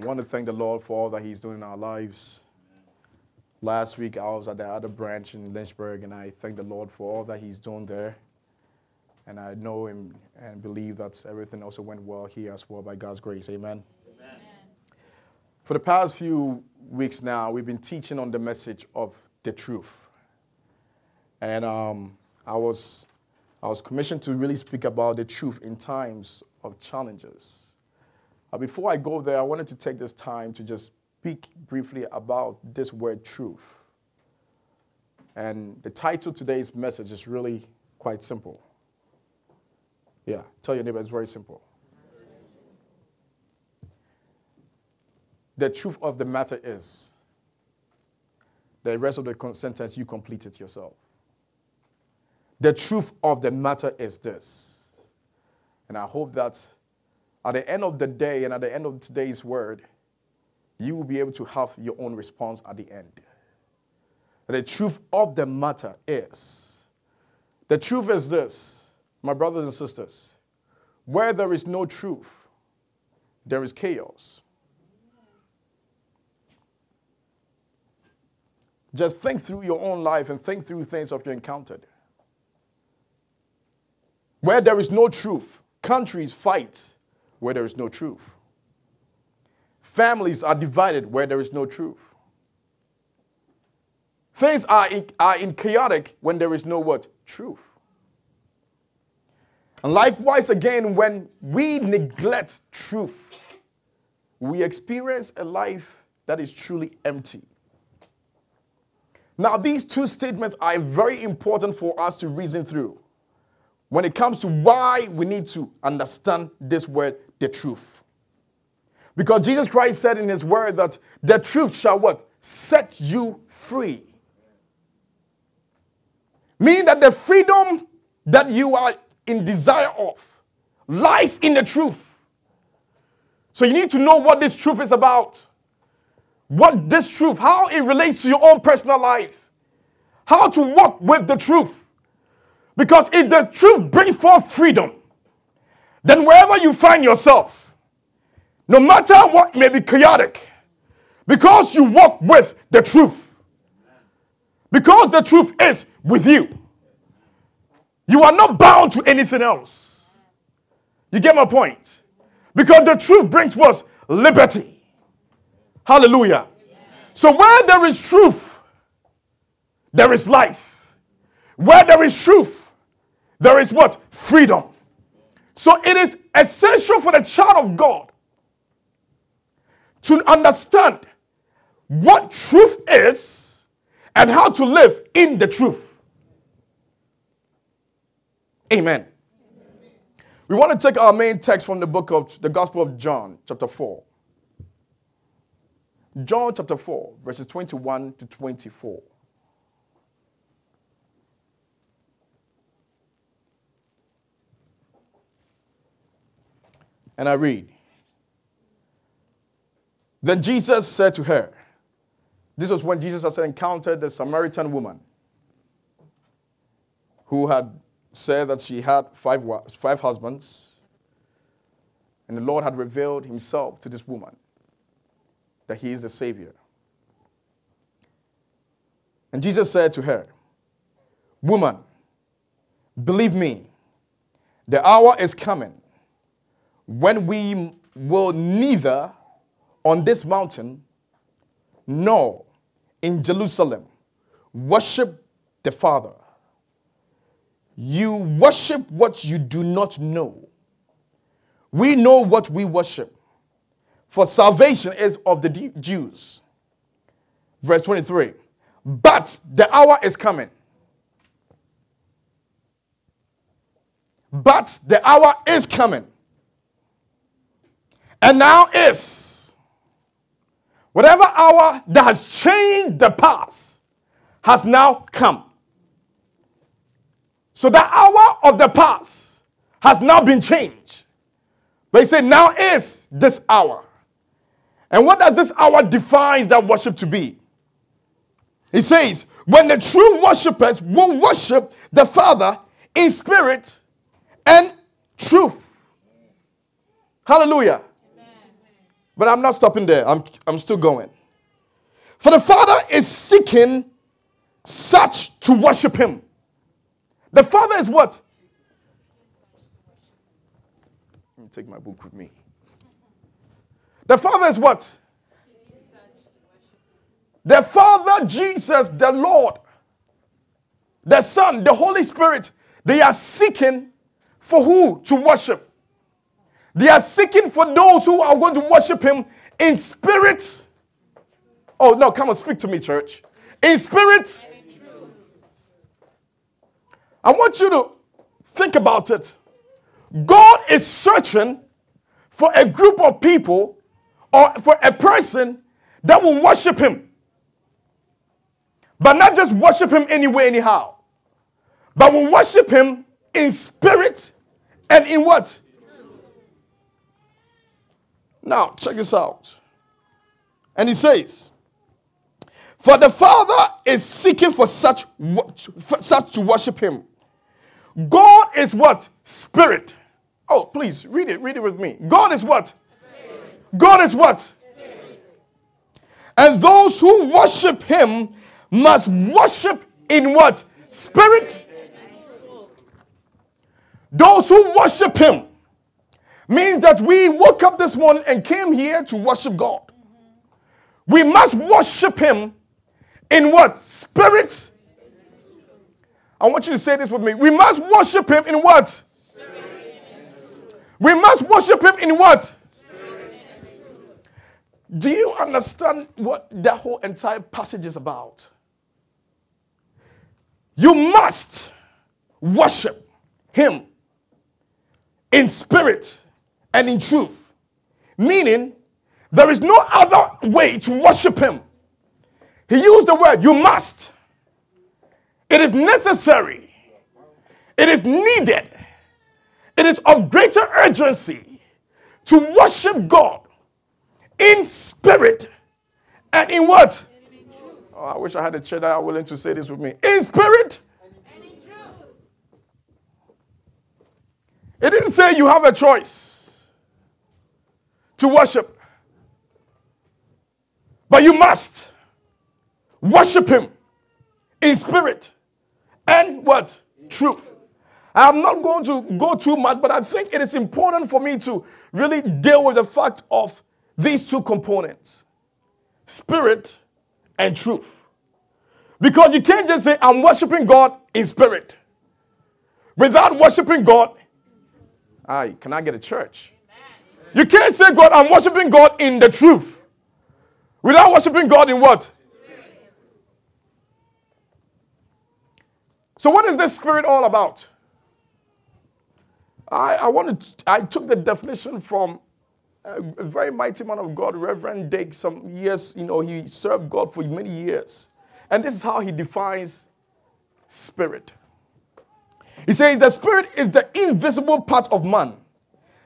I want to thank the Lord for all that He's doing in our lives. Last week I was at the other branch in Lynchburg, and I thank the Lord for all that He's doing there. And I know Him and believe that everything also went well here as well by God's grace. Amen. Amen. For the past few weeks now, we've been teaching on the message of the truth. And um, I was I was commissioned to really speak about the truth in times of challenges. Uh, before I go there, I wanted to take this time to just speak briefly about this word truth. And the title today's message is really quite simple. Yeah, tell your neighbor it's very simple. The truth of the matter is, the rest of the sentence you complete it yourself. The truth of the matter is this. And I hope that at the end of the day and at the end of today's word, you will be able to have your own response at the end. The truth of the matter is the truth is this, my brothers and sisters, where there is no truth, there is chaos. Just think through your own life and think through things that you encountered. Where there is no truth, countries fight where there is no truth. Families are divided where there is no truth. Things are in, are in chaotic when there is no what? Truth. And likewise, again, when we neglect truth, we experience a life that is truly empty. Now, these two statements are very important for us to reason through when it comes to why we need to understand this word, the truth. Because Jesus Christ said in his word that the truth shall what? Set you free. Meaning that the freedom that you are in desire of lies in the truth. So you need to know what this truth is about. What this truth, how it relates to your own personal life. How to walk with the truth. Because if the truth brings forth freedom, then wherever you find yourself, no matter what may be chaotic, because you walk with the truth, because the truth is with you, you are not bound to anything else. You get my point? Because the truth brings us liberty. Hallelujah. So where there is truth, there is life. Where there is truth, there is what? Freedom. So it is essential for the child of God to understand what truth is and how to live in the truth. Amen. We want to take our main text from the book of the Gospel of John, chapter 4. John chapter 4, verses 21 to 24. And I read. Then Jesus said to her, This was when Jesus had encountered the Samaritan woman who had said that she had five, five husbands. And the Lord had revealed himself to this woman that he is the Savior. And Jesus said to her, Woman, believe me, the hour is coming when we will neither on this mountain nor in Jerusalem worship the Father. You worship what you do not know. We know what we worship, for salvation is of the Jews. Verse 23 But the hour is coming. But the hour is coming and now is. Whatever hour that has changed the past has now come. So the hour of the past has now been changed. But he said, now is this hour. And what does this hour define that worship to be? He says, when the true worshippers will worship the Father in spirit and truth. Hallelujah. But I'm not stopping there. I'm, I'm still going. For the Father is seeking such to worship him. The Father is what? Let me take my book with me. The Father is what? The Father, Jesus, the Lord, the Son, the Holy Spirit, they are seeking for who to worship. They are seeking for those who are going to worship Him in spirit. Oh, no, come on, speak to me, church. In spirit. I want you to think about it. God is searching for a group of people or for a person that will worship Him. But not just worship Him anywhere, anyhow, but will worship Him in spirit and in what? Now, check this out. And he says, For the Father is seeking for such, for such to worship him. God is what? Spirit. Oh, please read it. Read it with me. God is what? Spirit. God is what? And those who worship him must worship in what? Spirit. Those who worship him means that we woke up this morning and came here to worship God. We must worship him in what? Spirit. I want you to say this with me. We must worship him in what? We must worship him in what? Do you understand what that whole entire passage is about? You must worship him in spirit and in truth. Meaning, there is no other way to worship him. He used the word, you must. It is necessary. It is needed. It is of greater urgency to worship God in spirit and in what? Oh, I wish I had a chair that are willing to say this with me. In spirit. It didn't say you have a choice to worship. But you must worship him in spirit and what? Truth. I'm not going to go too much, but I think it is important for me to really deal with the fact of these two components spirit and truth. Because you can't just say, I'm worshiping God in spirit without worshiping God. I can I get a church? You can't say, God, I'm worshiping God in the truth without worshiping God in what? So, what is this spirit all about? I, I wanted, I took the definition from a, very mighty man of God, Reverend Dake, some years, you know, he served God for many years. And this is how he defines spirit. He says the spirit is the invisible part of man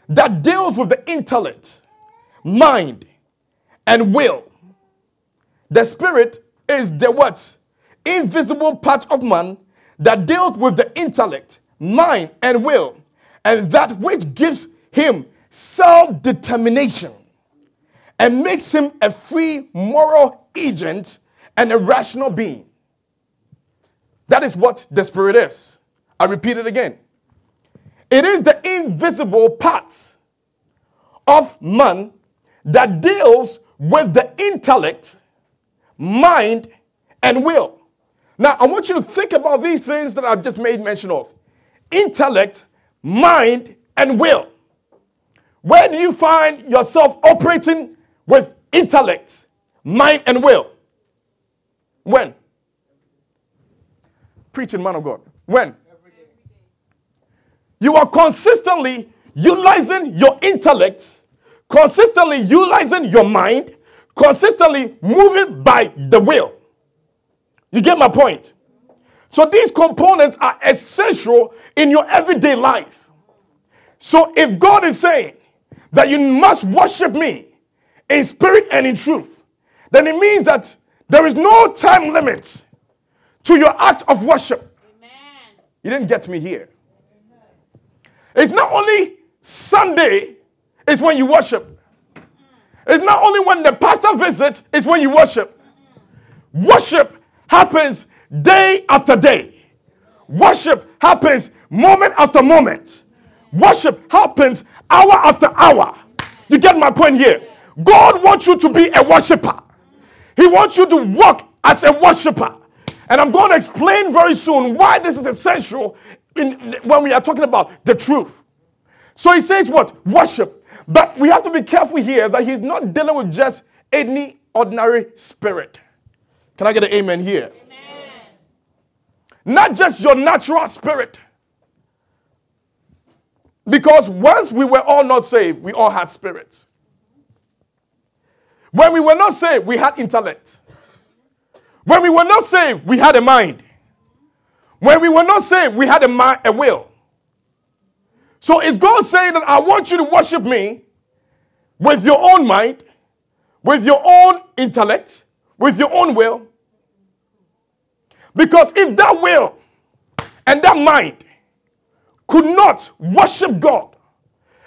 that deals with the intellect, mind, and will. The spirit is the what? Invisible part of man that deals with the intellect, mind, and will, and that which gives him self determination and makes him a free moral agent and a rational being. That is what the Spirit is. I repeat it again. It is the invisible parts of man that deals with the intellect, mind, and will. Now, I want you to think about these things that I've just made mention of intellect, mind, and will. Where do you find yourself operating with intellect, mind, and will? When? Preaching, man of God. When? You are consistently utilizing your intellect, consistently utilizing your mind, consistently moving by the will. You get my point? So these components are essential in your everyday life. So if God is saying that you must worship me in spirit and in truth, then it means that there is no time limit to your act of worship. Amen. You didn't get me here. It's not only Sunday is when you worship. It's not only when the pastor visits, it's when you worship. Worship happens day after day. Worship happens moment after moment. Worship happens hour after hour. You get my point here? God wants you to be a worshiper. He wants you to walk as a worshiper. And I'm going to explain very soon why this is essential in, when we are talking about the truth. So he says what? Worship. But we have to be careful here that he's not dealing with just any ordinary spirit. Can I get an amen here? Amen. Not just your natural spirit. Because once we were all not saved, we all had spirits. When we were not saved, we had intellect. When we were not saved, we had a mind. When we were not saved, we had a, mind, a will. So is God saying that I want you to worship me with your own mind, with your own intellect, with your own will? Because if that will and that mind could not worship God,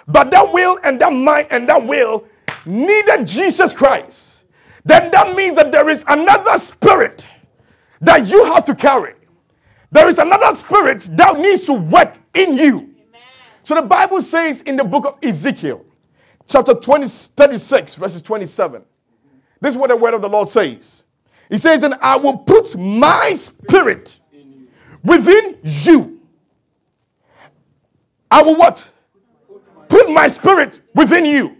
but that will and that mind and that will needed Jesus Christ, then that means that there is another spirit that you have to carry. There is another spirit that needs to work in you. Amen. So the Bible says in the book of Ezekiel, chapter 20, 36, verses 27. This is what the word of the Lord says. He says, And I will put my spirit within you. I will what? Put my spirit within you.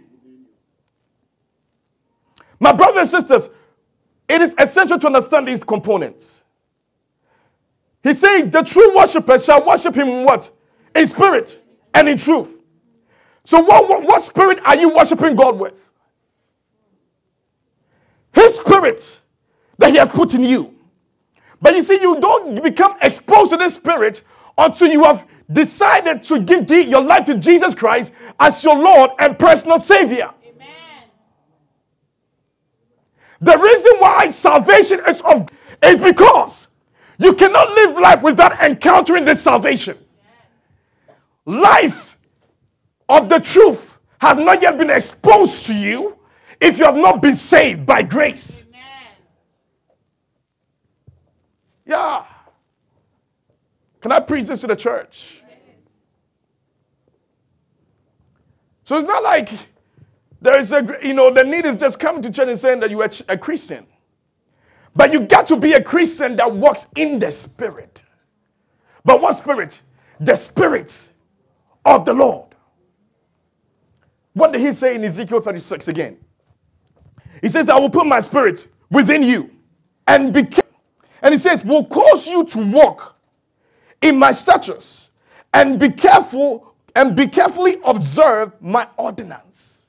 My brothers and sisters, it is essential to understand these components. He says, The true worshiper shall worship him in what? In spirit and in truth. So, what, what, what spirit are you worshiping God with? His spirit that He has put in you. But you see, you don't become exposed to this spirit until you have decided to give your life to Jesus Christ as your Lord and personal Savior. Amen. The reason why salvation is of is because you cannot live life without encountering this salvation. Life of the truth has not yet been exposed to you if you have not been saved by grace. Amen. Yeah. Can I preach this to the church? So it's not like there is a, you know, the need is just coming to church and saying that you are a Christian. But you got to be a Christian that walks in the Spirit. But what Spirit? The Spirit of the Lord. What did he say in Ezekiel 36 again? He says, I will put my spirit within you and be and he says, will cause you to walk in my statutes and be careful and be carefully observe my ordinance.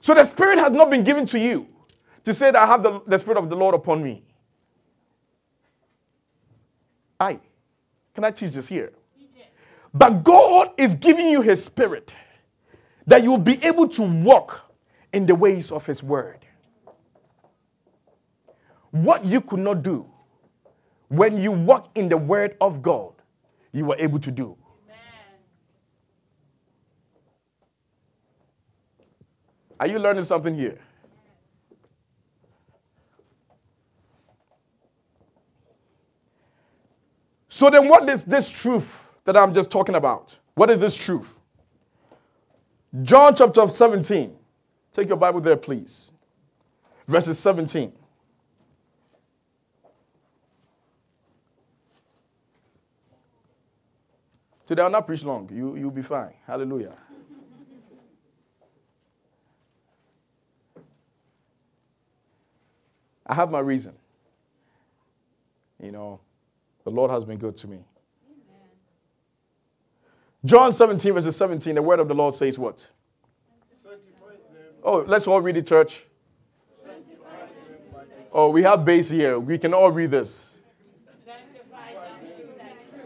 So the Spirit has not been given to you to say that I have the, the Spirit of the Lord upon me. I can I teach this here? But God is giving you His Spirit that you will be able to walk in the ways of His Word. What you could not do when you walk in the Word of God, you were able to do. Are you learning something here? So then what is this truth that I'm just talking about? What is this truth? John chapter 17. Take your Bible there, please. Verses 17. Today I'll not preach long. You, you'll be fine. Hallelujah. I have my reason. You know, the Lord has been good to me. Amen. John 17, verses 17, the word of the Lord says what? Oh, let's all read it, church. Oh, we have bass here. We can all read this.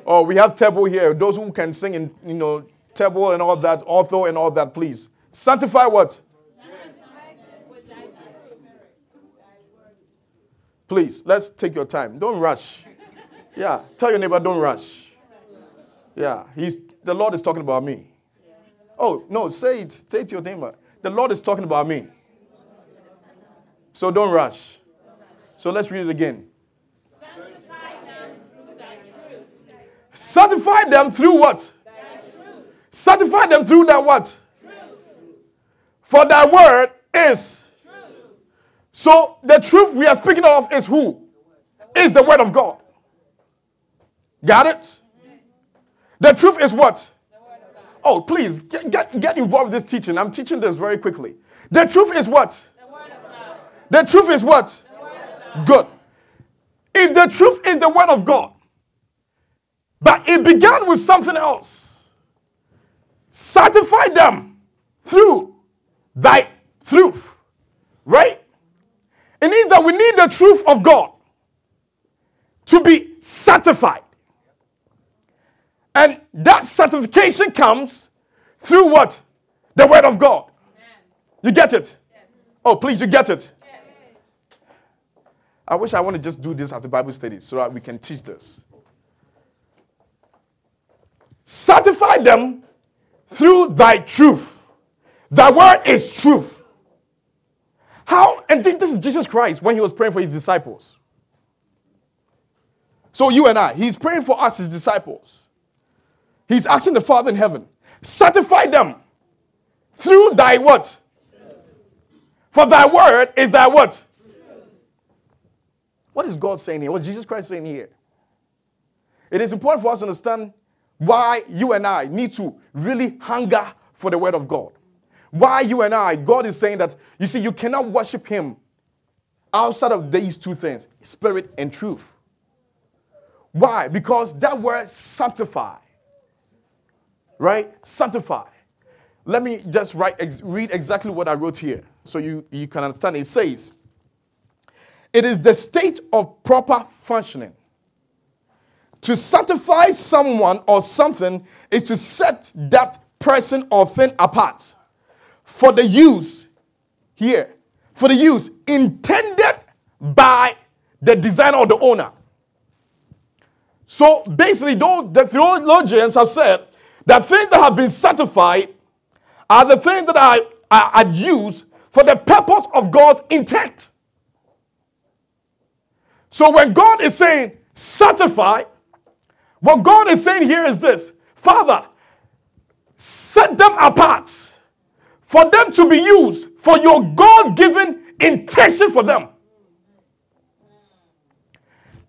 Oh, we have table here. Those who can sing in, you know, table and all that, author and all that, please. Sanctify what? Please, let's take your time. Don't rush. Yeah, tell your neighbor, don't rush. Yeah, he's the Lord is talking about me. Oh, no, say it. Say it to your neighbor. The Lord is talking about me. So don't rush. So let's read it again. Sanctify them through what? Sanctify them through that what? For thy word is. So the truth we are speaking of is who? Is the word of God. Got it? The truth is what? Oh, please get, get, get involved with this teaching. I'm teaching this very quickly. The truth is what? The, the truth is what? Good. If the truth is the word of God, but it began with something else, sanctify them through thy truth. Right? It means that we need the truth of God to be sanctified. And that sanctification comes through what? The Word of God. You get it? Oh, please, you get it? I wish I want to just do this as a Bible study so that we can teach this. Sanctify them through thy truth. Thy word is truth. How? And did this is Jesus Christ when he was praying for his disciples. So you and I, he's praying for us, his disciples. He's asking the Father in heaven, sanctify them through thy what? For thy word is thy what? What is God saying here? What is Jesus Christ saying here? It is important for us to understand why you and I need to really hunger for the word of God. Why you and I, God is saying that, you see, you cannot worship Him outside of these two things spirit and truth. Why? Because that word sanctify, right? Sanctify. Let me just write, ex- read exactly what I wrote here so you, you can understand. It says, It is the state of proper functioning. To sanctify someone or something is to set that person or thing apart for the use here, for the use intended by the designer or the owner. So basically, the theologians have said that things that have been sanctified are the things that are, are, are used for the purpose of God's intent. So when God is saying sanctify, what God is saying here is this Father, set them apart for them to be used for your God given intention for them.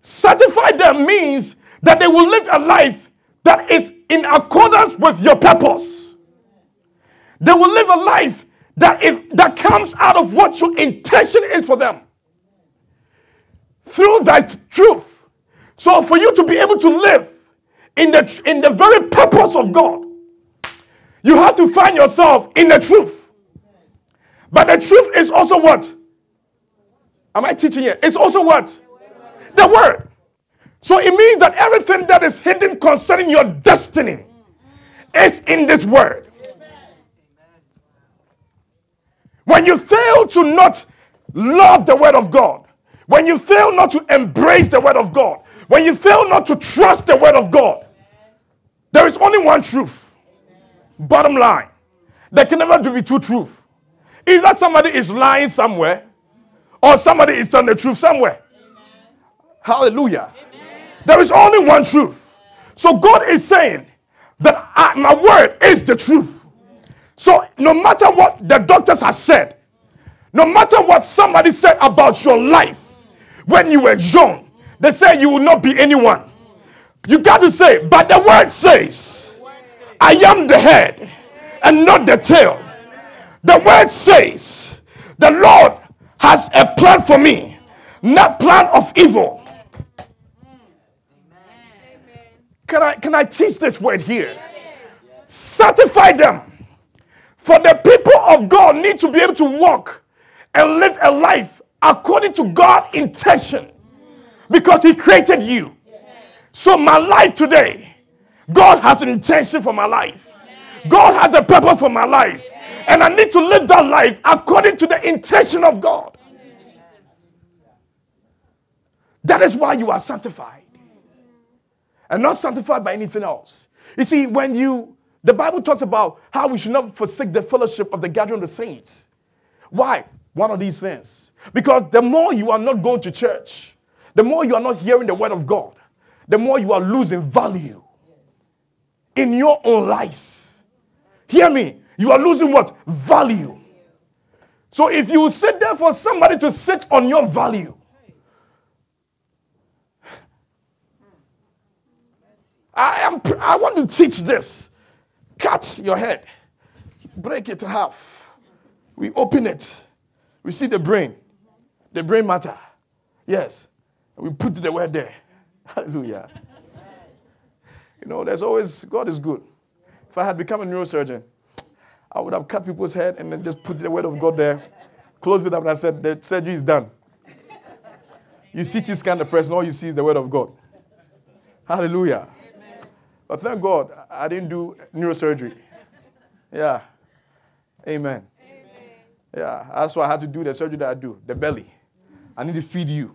Sanctify them means that they will live a life that is in accordance with your purpose. They will live a life that is that comes out of what your intention is for them. Through that truth. So for you to be able to live in the in the very purpose of God, you have to find yourself in the truth. But the truth is also what? Am I teaching it? It's also what? The word. So it means that everything that is hidden concerning your destiny is in this word. When you fail to not love the word of God, when you fail not to embrace the word of God, when you fail not to trust the word of God, there is only one truth. Bottom line. There can never be two truths. Either somebody is lying somewhere or somebody is telling the truth somewhere. Hallelujah. There is only one truth. So God is saying that I, my word is the truth. So no matter what the doctors have said, no matter what somebody said about your life when you were young, they say you will not be anyone. You got to say, but the word says, I am the head and not the tail. The word says, the Lord has a plan for me, not plan of evil Can I, can I teach this word here? Sanctify them. For the people of God need to be able to walk and live a life according to God's intention because He created you. So, my life today, God has an intention for my life, God has a purpose for my life, and I need to live that life according to the intention of God. That is why you are sanctified and not sanctified by anything else. You see, when you, the Bible talks about how we should not forsake the fellowship of the gathering of the saints. Why? One of these things. Because the more you are not going to church, the more you are not hearing the word of God, the more you are losing value in your own life. Hear me. You are losing what? Value. So if you sit there for somebody to sit on your value, I am I want to teach this. Cut your head. Break it in half. We open it. We see the brain. The brain matter. Yes. We put the word there. Hallelujah. You know, there's always God is good. If I had become a neurosurgeon, I would have cut people's head and then just put the word of God there, close it up, and I said, the surgery is done. You see this kind of person, all you see is the word of God. Hallelujah. But thank God I didn't do neurosurgery. Yeah. Amen. Amen. Yeah. That's why I had to do the surgery that I do, the belly. I need to feed you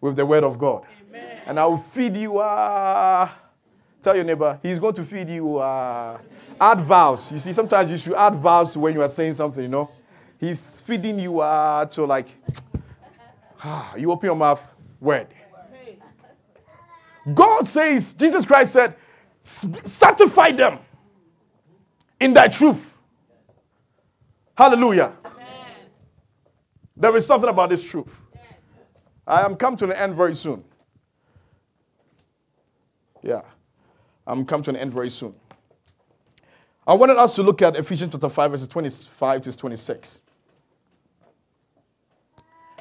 with the word of God. Amen. And I will feed you. Uh, tell your neighbor, he's going to feed you. Uh, add vowels. You see, sometimes you should add vows when you are saying something, you know. He's feeding you uh, to like, you open your mouth, word. God says, Jesus Christ said, sanctify them in thy truth. Hallelujah. Amen. There is something about this truth. I am come to an end very soon. Yeah. I'm come to an end very soon. I wanted us to look at Ephesians chapter 5, verses 25 to 26.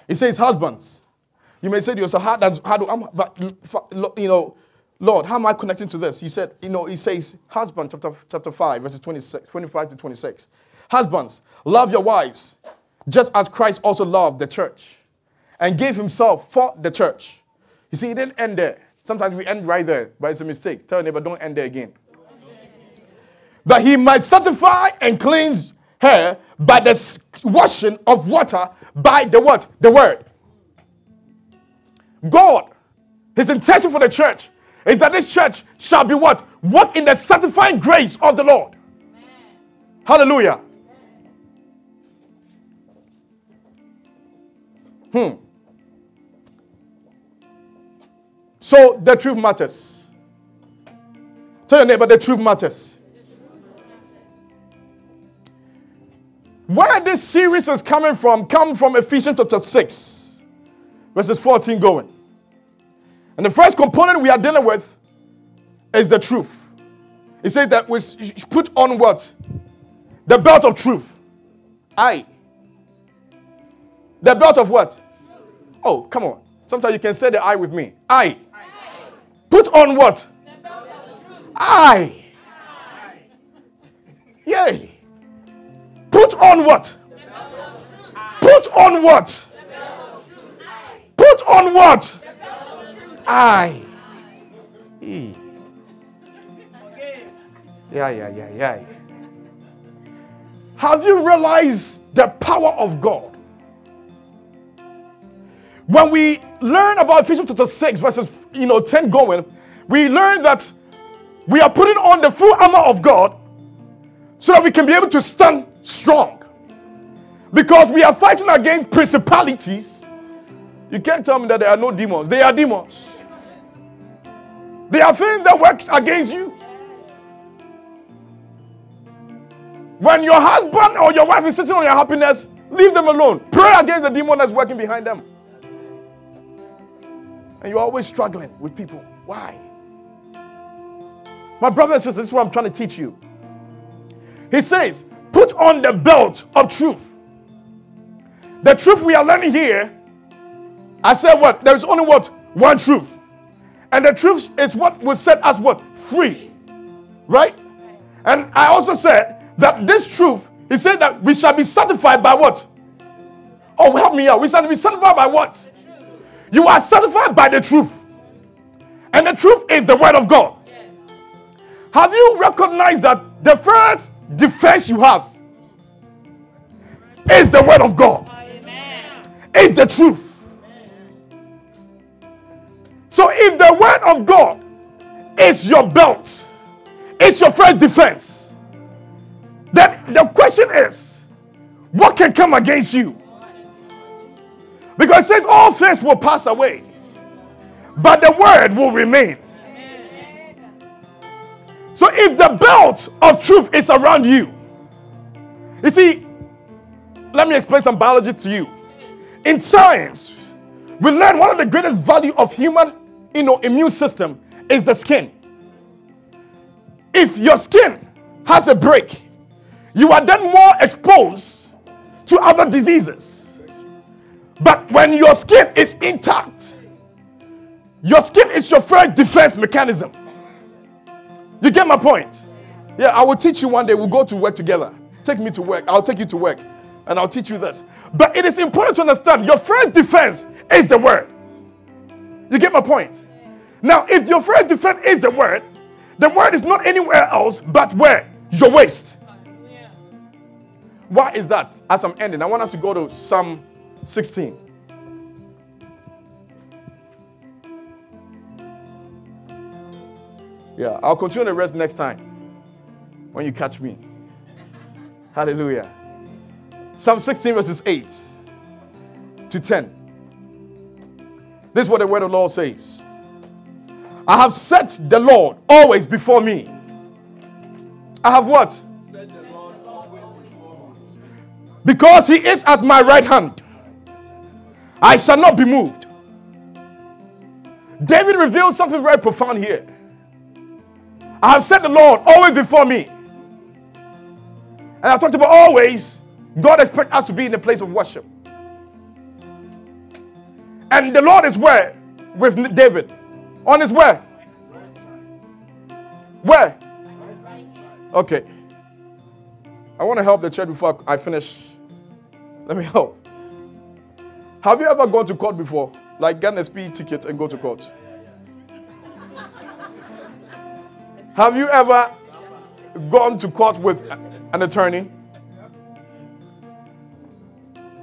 It says, Husbands, you may say to yourself, How does how do I'm but you know Lord, how am I connecting to this? He said, you know, he says, husband, chapter, chapter 5, verses 26, 25 to 26. Husbands, love your wives, just as Christ also loved the church and gave himself for the church. You see, he didn't end there. Sometimes we end right there, but it's a mistake. Tell your neighbor, don't end there again. That he might sanctify and cleanse her by the washing of water by the what? The word. God, his intention for the church is that this church shall be what? Walk in the sanctifying grace of the Lord. Amen. Hallelujah. Hmm. So the truth matters. Tell your neighbor the truth matters. Where this series is coming from, come from Ephesians chapter 6, verses 14 going. And the first component we are dealing with is the truth. He said that we put on what? The belt of truth. I. The belt of what? Oh, come on. Sometimes you can say the I with me. I. Put on what? I. Yay. Put on what? Put on what? Put on what? I. E. Hmm. Yeah, yeah, yeah, yeah. Have you realized the power of God? When we learn about Ephesians chapter 6, verses you know 10 going, we learn that we are putting on the full armor of God so that we can be able to stand strong. Because we are fighting against principalities. You can't tell me that there are no demons. They are demons. There are things that works against you. When your husband or your wife is sitting on your happiness, leave them alone. Pray against the demon that's working behind them. And you're always struggling with people. Why? My brothers and sisters, this is what I'm trying to teach you. He says, put on the belt of truth. The truth we are learning here, I said what? There is only what? One truth. And the truth is what will set us what? Free. Right? And I also said that this truth, he said that we shall be satisfied by what? Oh, help me out. We shall be satisfied by what? You are satisfied by the truth. And the truth is the word of God. Yes. Have you recognized that the first defense you have is the word of God? Amen. Is the truth. So if the word of God is your belt, it's your first defense, then the question is, what can come against you? Because it says all things will pass away, but the word will remain. So if the belt of truth is around you, you see, let me explain some biology to you. In science, we learn one of the greatest value of human you know, immune system is the skin. If your skin has a break, you are then more exposed to other diseases. But when your skin is intact, your skin is your first defense mechanism. You get my point? Yeah, I will teach you one day. We'll go to work together. Take me to work. I'll take you to work and I'll teach you this. But it is important to understand your first defense is the word. You get my point? Now, if your first defense is the word, the word is not anywhere else but where? Your waist. Why is that? As I'm ending, I want us to go to Psalm 16. Yeah, I'll continue the rest next time when you catch me. Hallelujah. Psalm 16, verses 8 to 10. This is what the word of the Lord says I have set the Lord always before me. I have what? Because he is at my right hand, I shall not be moved. David revealed something very profound here. I have set the Lord always before me. And I talked about always, God expects us to be in a place of worship. And the Lord is where? With David. On his where? Where? Okay. I want to help the church before I finish. Let me help. Have you ever gone to court before? Like get an SP ticket and go to court? Have you ever gone to court with an attorney?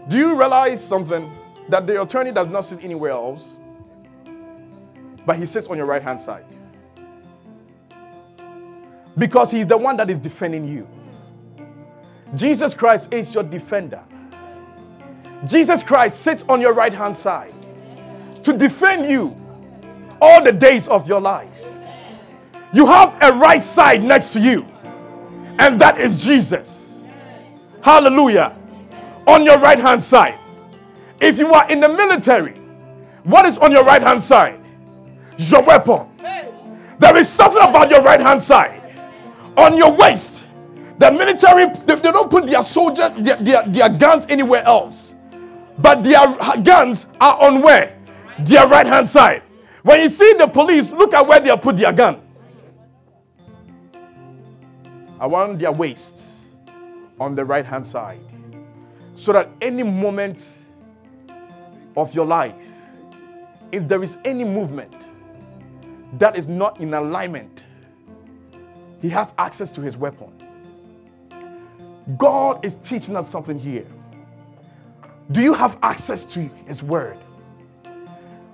Do you realize something? That the attorney does not sit anywhere else, but he sits on your right hand side. Because he's the one that is defending you. Jesus Christ is your defender. Jesus Christ sits on your right hand side to defend you all the days of your life. You have a right side next to you, and that is Jesus. Hallelujah. On your right hand side. If you are in the military, what is on your right hand side? Your weapon. There is something about your right hand side. On your waist, the military, they, they don't put their soldiers, their, their, their guns anywhere else. But their guns are on where? Their right hand side. When you see the police, look at where they put their gun. Around their waist on the right hand side. So that any moment of your life, if there is any movement that is not in alignment, he has access to his weapon. God is teaching us something here. Do you have access to his word?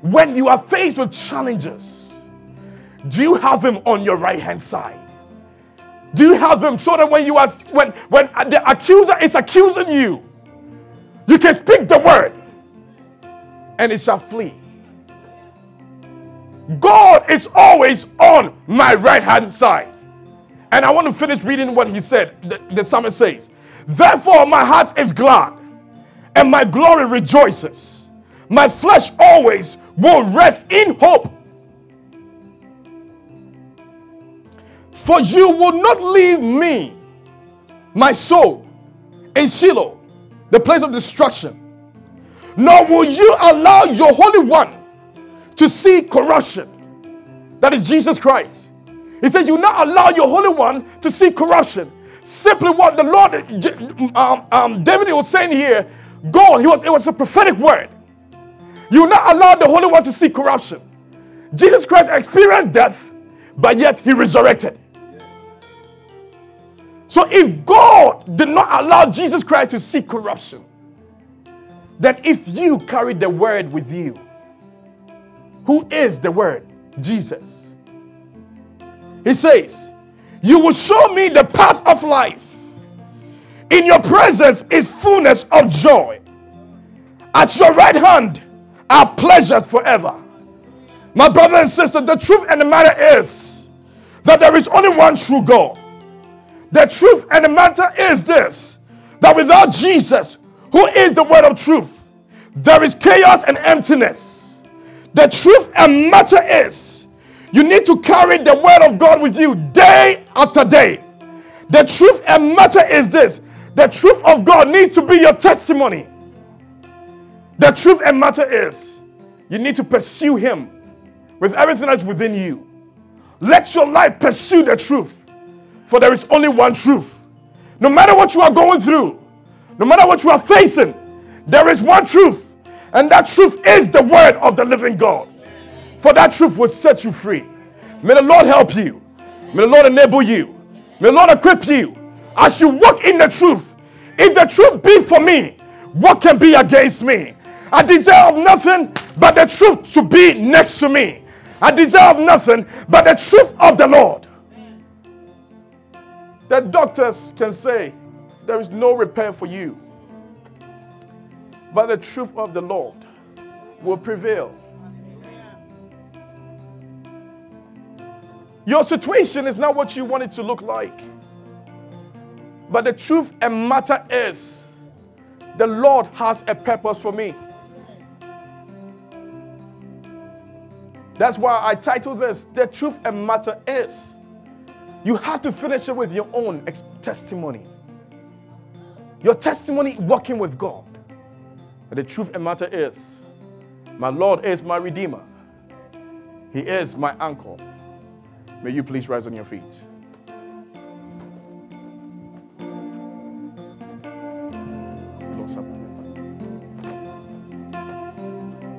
When you are faced with challenges, do you have him on your right hand side? Do you have him so that when you are when when the accuser is accusing you, you can speak the word and it shall flee. God is always on my right hand side. And I want to finish reading what he said. The, the psalmist says, Therefore, my heart is glad and my glory rejoices. My flesh always will rest in hope. For you will not leave me, my soul, in Sheol, the place of destruction nor will you allow your Holy One to see corruption. That is Jesus Christ. He says, You will not allow your Holy One to see corruption. Simply what the Lord, um, um, David was saying here, God, he was, it was a prophetic word. You will not allow the Holy One to see corruption. Jesus Christ experienced death, but yet he resurrected. So if God did not allow Jesus Christ to see corruption, that if you carry the word with you, who is the word? Jesus. He says, You will show me the path of life. In your presence is fullness of joy. At your right hand are pleasures forever. My brother and sister, the truth and the matter is that there is only one true God. The truth and the matter is this that without Jesus, who is the word of truth, there is chaos and emptiness. The truth and matter is you need to carry the word of God with you day after day. The truth and matter is this the truth of God needs to be your testimony. The truth and matter is you need to pursue Him with everything that's within you. Let your life pursue the truth, for there is only one truth. No matter what you are going through, no matter what you are facing, there is one truth, and that truth is the word of the living God. For that truth will set you free. May the Lord help you. May the Lord enable you. May the Lord equip you as you walk in the truth. If the truth be for me, what can be against me? I deserve nothing but the truth to be next to me. I deserve nothing but the truth of the Lord. The doctors can say there is no repair for you, but the truth of the Lord will prevail. Your situation is not what you want it to look like. But the truth and matter is the Lord has a purpose for me. That's why I titled this The Truth and Matter is. You have to finish it with your own testimony. Your testimony walking with God. But the truth and matter is my Lord is my Redeemer, He is my anchor. May you please rise on your feet.